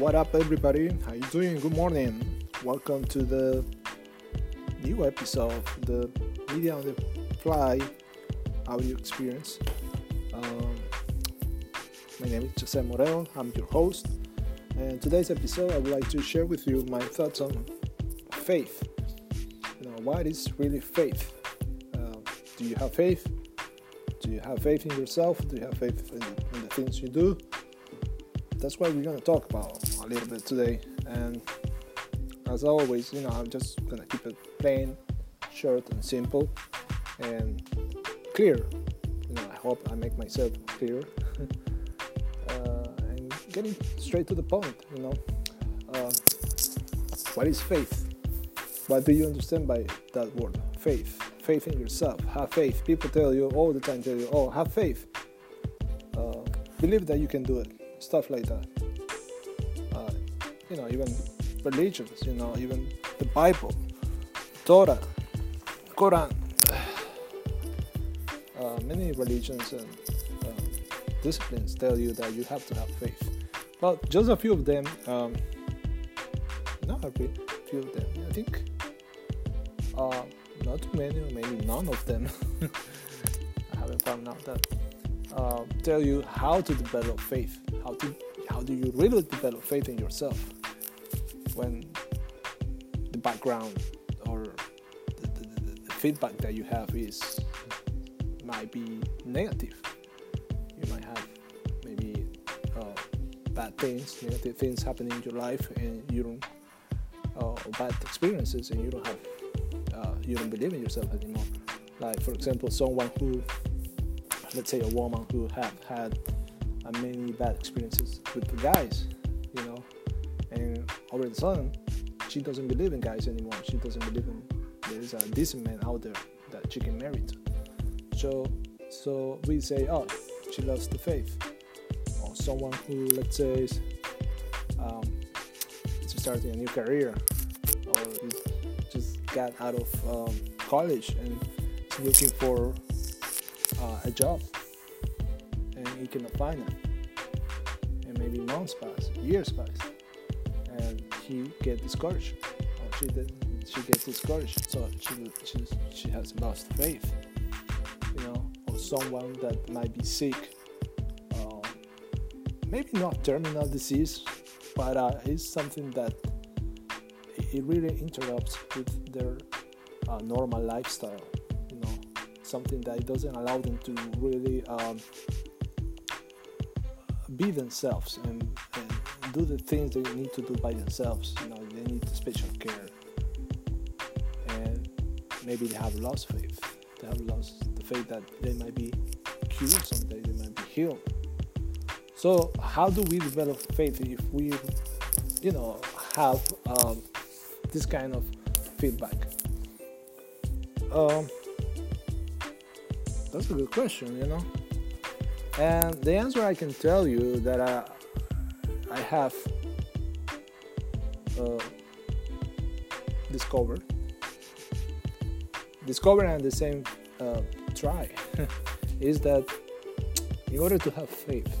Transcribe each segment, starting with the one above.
What up, everybody? How you doing? Good morning. Welcome to the new episode of the Media on the Fly audio experience. Um, my name is Jose Morel. I'm your host, and today's episode, I would like to share with you my thoughts on faith. You know, what is really faith? Uh, do you have faith? Do you have faith in yourself? Do you have faith in, in the things you do? That's what we're gonna talk about a little bit today. And as always, you know, I'm just gonna keep it plain, short, and simple, and clear. You know, I hope I make myself clear. uh, and getting straight to the point. You know, uh, what is faith? What do you understand by that word, faith? Faith in yourself. Have faith. People tell you all the time, tell you, "Oh, have faith." Uh, believe that you can do it. Stuff like that. Uh, you know, even religions. You know, even the Bible, Torah, Quran. Uh, many religions and uh, disciplines tell you that you have to have faith. But just a few of them, um, not a few of them. I think uh, not too many, or maybe none of them. I haven't found out that uh, tell you how to develop faith. How to how do you really develop faith in yourself when the background or the, the, the, feedback that you have is might be negative. You might have maybe uh, bad things, negative things happening in your life, and you don't, uh, bad experiences, and you don't have, uh, you don't believe in yourself anymore. Like for example, someone who, let's say, a woman who have had uh, many bad experiences with guys, you know, and over the sudden, she doesn't believe in guys anymore. She doesn't believe in there's a decent man out there that she can marry to. So, so we say, oh, she lost the faith. Or someone who, let's say, is, um, is starting a new career, or is just got out of um, college and is looking for uh, a job, he cannot find it. And maybe months pass, years pass, and he get discouraged, or she did, she gets discouraged. So she she, she has lost faith you know, or someone that might be sick. Um, maybe not terminal disease, but uh, it's something that it really interrupts with their uh, normal lifestyle. You know, something that doesn't allow them to really um, be themselves and, and do the things they need to do by themselves. You know, they need special care, and maybe they have lost faith. They have lost the faith that they might be cured someday, they might be healed. So, how do we develop faith if we, you know, have um, this kind of feedback? Um, that's a good question, you know. And the answer I can tell you that I, I have uh, discovered discover and the same uh, try is that in order to have faith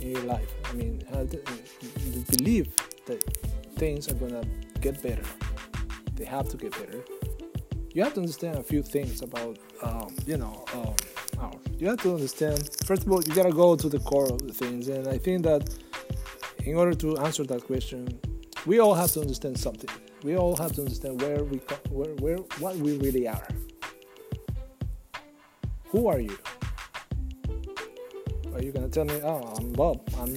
in your life, I mean, to believe that things are gonna get better, they have to get better. You have to understand a few things about, um, you know, um, you have to understand. First of all, you gotta go to the core of the things, and I think that in order to answer that question, we all have to understand something. We all have to understand where we where, where what we really are. Who are you? Are you gonna tell me oh i'm bob i'm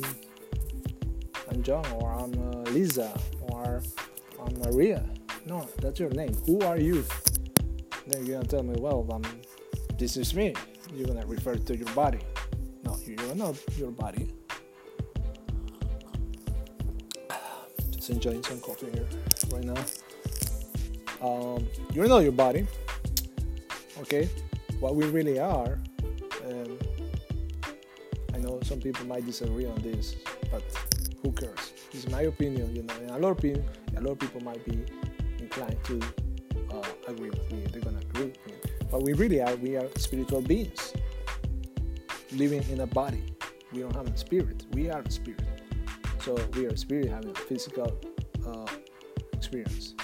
i'm john or i'm uh, lisa or i'm maria? No that's your name. Who are you? Then you're gonna tell me well um, this is me you're gonna refer to your body no you're not your body just enjoying some coffee here right now. Um, you know your body, okay? What we really are, and I know some people might disagree on this, but who cares? It's my opinion, you know. And a lot of people, a lot of people might be inclined to uh, agree with me. They're gonna agree with me. But we really are. We are spiritual beings living in a body. We don't have a spirit. We are a spirit. So we are spirit having a physical uh, experience.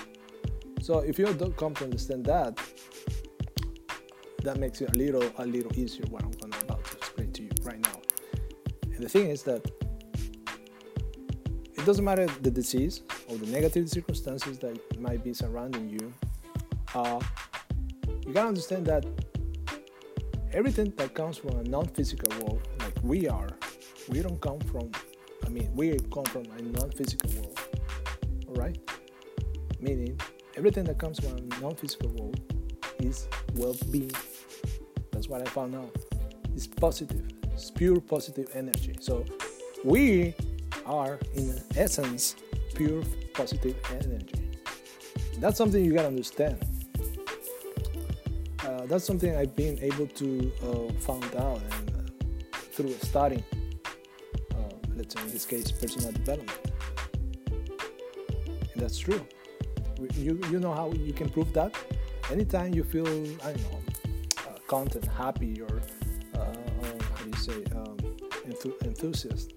So if you don't come to understand that, that makes it a little a little easier what I'm gonna about to explain to you right now. And the thing is that it doesn't matter the disease or the negative circumstances that might be surrounding you. Uh, you gotta understand that everything that comes from a non-physical world, like we are, we don't come from. I mean, we come from a non-physical world. All right, meaning everything that comes from a non-physical world is well-being. That's what I found out. It's positive. It's pure positive energy. So we are, in essence, pure positive energy. That's something you gotta understand. Uh, that's something I've been able to uh, found out and uh, through studying. Uh, let's say in this case, personal development. And that's true. You you know how you can prove that. Anytime you feel I don't know uh, content, happy, or uh, how do you say um, enth- enthusiast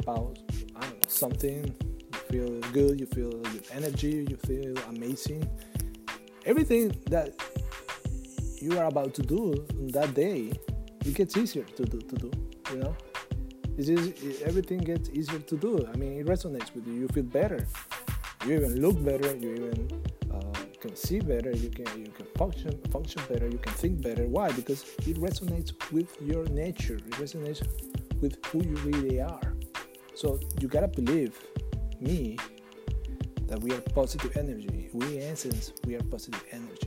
about know something, you feel good, you feel good energy, you feel amazing. Everything that you are about to do that day, it gets easier to do. To do, you know, it's easy, everything gets easier to do. I mean, it resonates with you. You feel better. You even look better. You even uh, can see better. You can you can function function better. You can think better. Why? Because it resonates with your nature. It resonates with who you really are. So you gotta believe me that we are positive energy. We, essence, we are positive energy.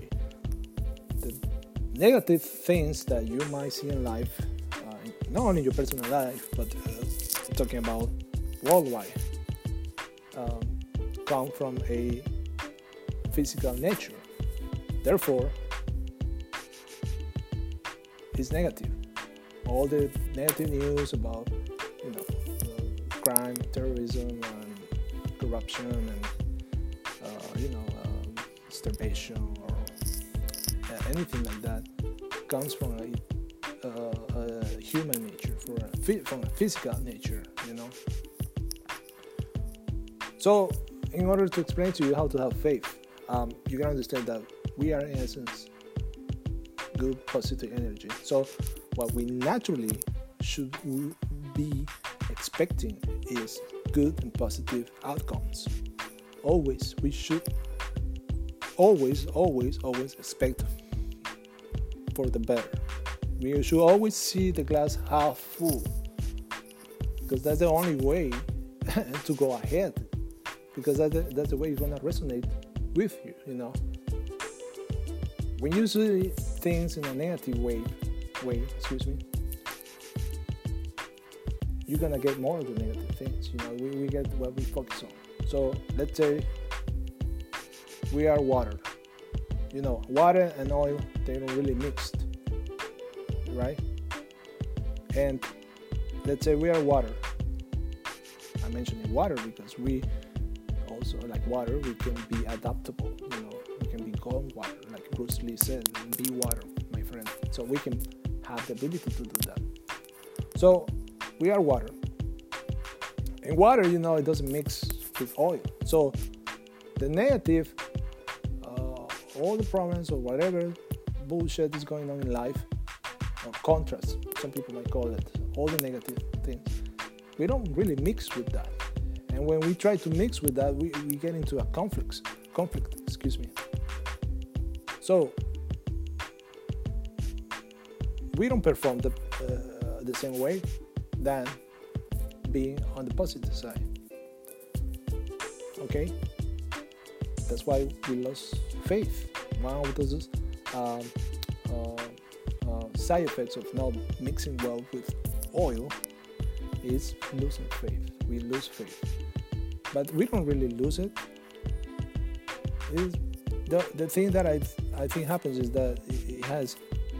Negative things that you might see in life, uh, not only your personal life, but uh, talking about worldwide, um, come from a physical nature. Therefore, it's negative. All the negative news about, you know, uh, crime, terrorism, and corruption, and uh, you know, um, starvation or uh, anything like that comes from a, uh, a human nature, for a, from a physical nature, you know. So, in order to explain to you how to have faith, um, you can understand that we are in essence good positive energy. So, what we naturally should be expecting is good and positive outcomes. Always, we should always, always, always expect for the better. We should always see the glass half full because that's the only way to go ahead. Because that's the, way it's gonna resonate with you, you know. When you see things in a negative way, way, excuse me, you're gonna get more of the negative things. You know, we, we get what we focus on. So let's say we are water. You know, water and oil they don't really mixed, right? And let's say we are water. I mentioned water because we also like water. We can be adaptable. You know, we can become water, like Bruce Lee said, "Be water, my friend." So we can have the ability to do that. So we are water. And water, you know, it doesn't mix with oil. So the negative, all the problems or whatever bullshit is going on in life, or contrast, some people might call it, all the negative things, we don't really mix with that. And when we try to mix with that, we, we get into a conflict, conflict, excuse me. So we don't perform the, uh, the same way than being on the positive side. Okay? That's why we lost faith. One of those um, uh, uh, side effects of not mixing well with oil is losing faith. We lose faith. But we don't really lose it. Is the, the thing that I, I think happens is that it has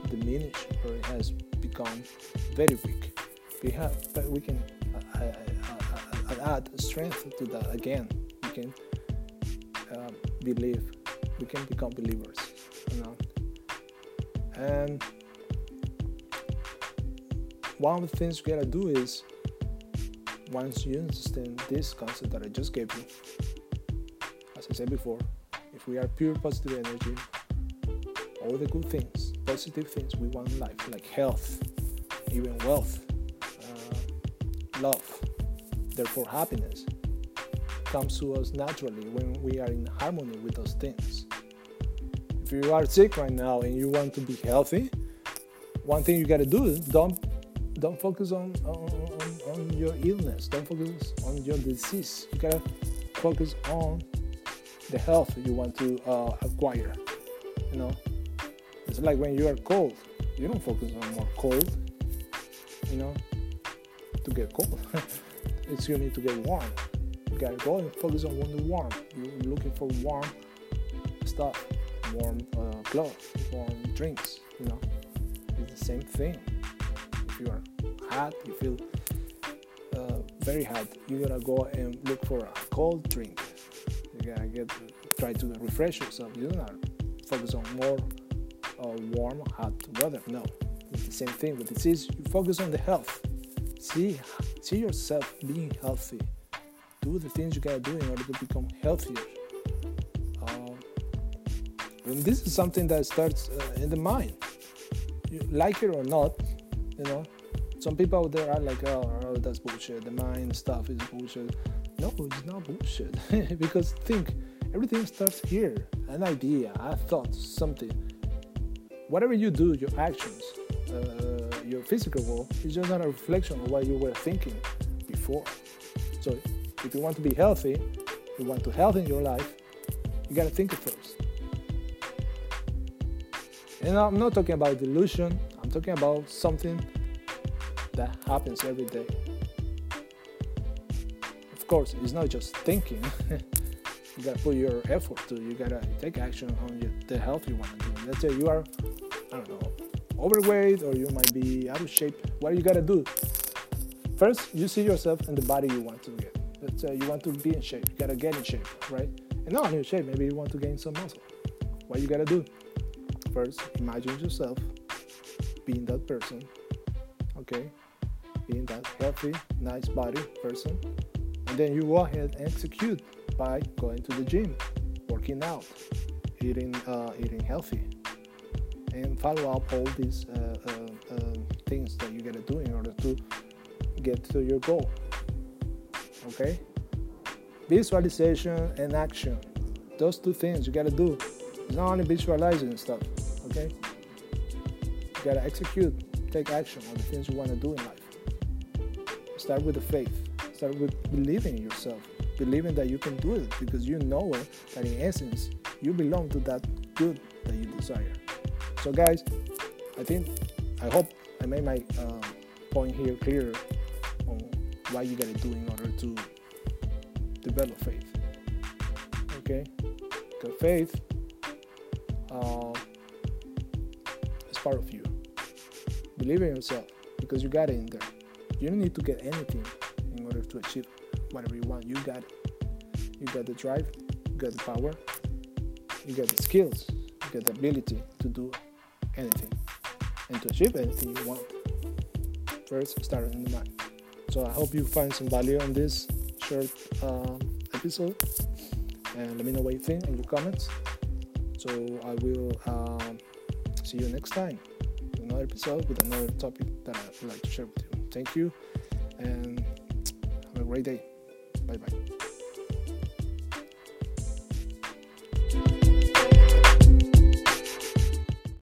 diminished or it has become very weak. We have, but we can uh, uh, uh, add strength to that again. We can um, believe. We can become believers. You know. And one of the things we gotta do is once you understand this concept that I just gave you, as I said before, if we are pure positive energy, all the good things, positive things we want in life, like health, even wealth, uh, love, therefore happiness, comes to us naturally when we are in harmony with those things. If you are sick right now and you want to be healthy, one thing you gotta do is don't don't focus on, on, on your illness, don't focus on your disease. You gotta focus on the health you want to uh, acquire. You know, it's like when you are cold, you don't focus on more cold. You know, to get cold, it's you need to get warm. Gotta go and focus on the warm. You're looking for warm stuff, warm uh, clothes, warm drinks. You know, it's the same thing. If you are hot, you feel uh, very hot. You gotta go and look for a cold drink. You gotta get try to refresh yourself. You don't focus on more uh, warm, hot weather. No, it's the same thing. But it is you focus on the health. See, see yourself being healthy. Do the things you gotta do in order to become healthier. Um, and this is something that starts uh, in the mind. You like it or not, you know. Some people out there are like, oh, oh that's bullshit. The mind stuff is bullshit. No, it's not bullshit. because think, everything starts here. An idea, a thought, something. Whatever you do, your actions, uh, your physical world is just not a reflection of what you were thinking before. So if you want to be healthy, you want to health in your life, you gotta think it first. And I'm not talking about delusion, I'm talking about something that happens every day. Of course, it's not just thinking. you gotta put your effort to. You gotta take action on your, the health you want to do. Let's say you are, I don't know, overweight or you might be out of shape. What you gotta do? First, you see yourself in the body you want to get. Let's say you want to be in shape. You gotta get in shape, right? And not in shape. Maybe you want to gain some muscle. What you gotta do? First, imagine yourself being that person. Okay, being that healthy, nice body person. And then you go ahead and execute by going to the gym, working out, eating, uh, eating healthy, and follow up all these uh, uh, uh, things that you gotta do in order to get to your goal. Okay? Visualization and action. Those two things you gotta do. It's not only visualizing stuff, okay? You gotta execute, take action on the things you wanna do in life. Start with the faith. Start with believing in yourself. Believing that you can do it because you know it, that in essence, you belong to that good that you desire. So, guys, I think, I hope I made my uh, point here clear what you gotta do in order to develop faith. Okay? Because faith uh, is part of you. Believe in yourself because you got it in there. You don't need to get anything in order to achieve whatever you want. You got it. You got the drive, you got the power, you got the skills, you got the ability to do anything and to achieve anything you want. First, start in the mind. So I hope you find some value on this short um, episode, and let me know what you think in your comments. So I will um, see you next time with another episode with another topic that I would like to share with you. Thank you and have a great day. Bye bye.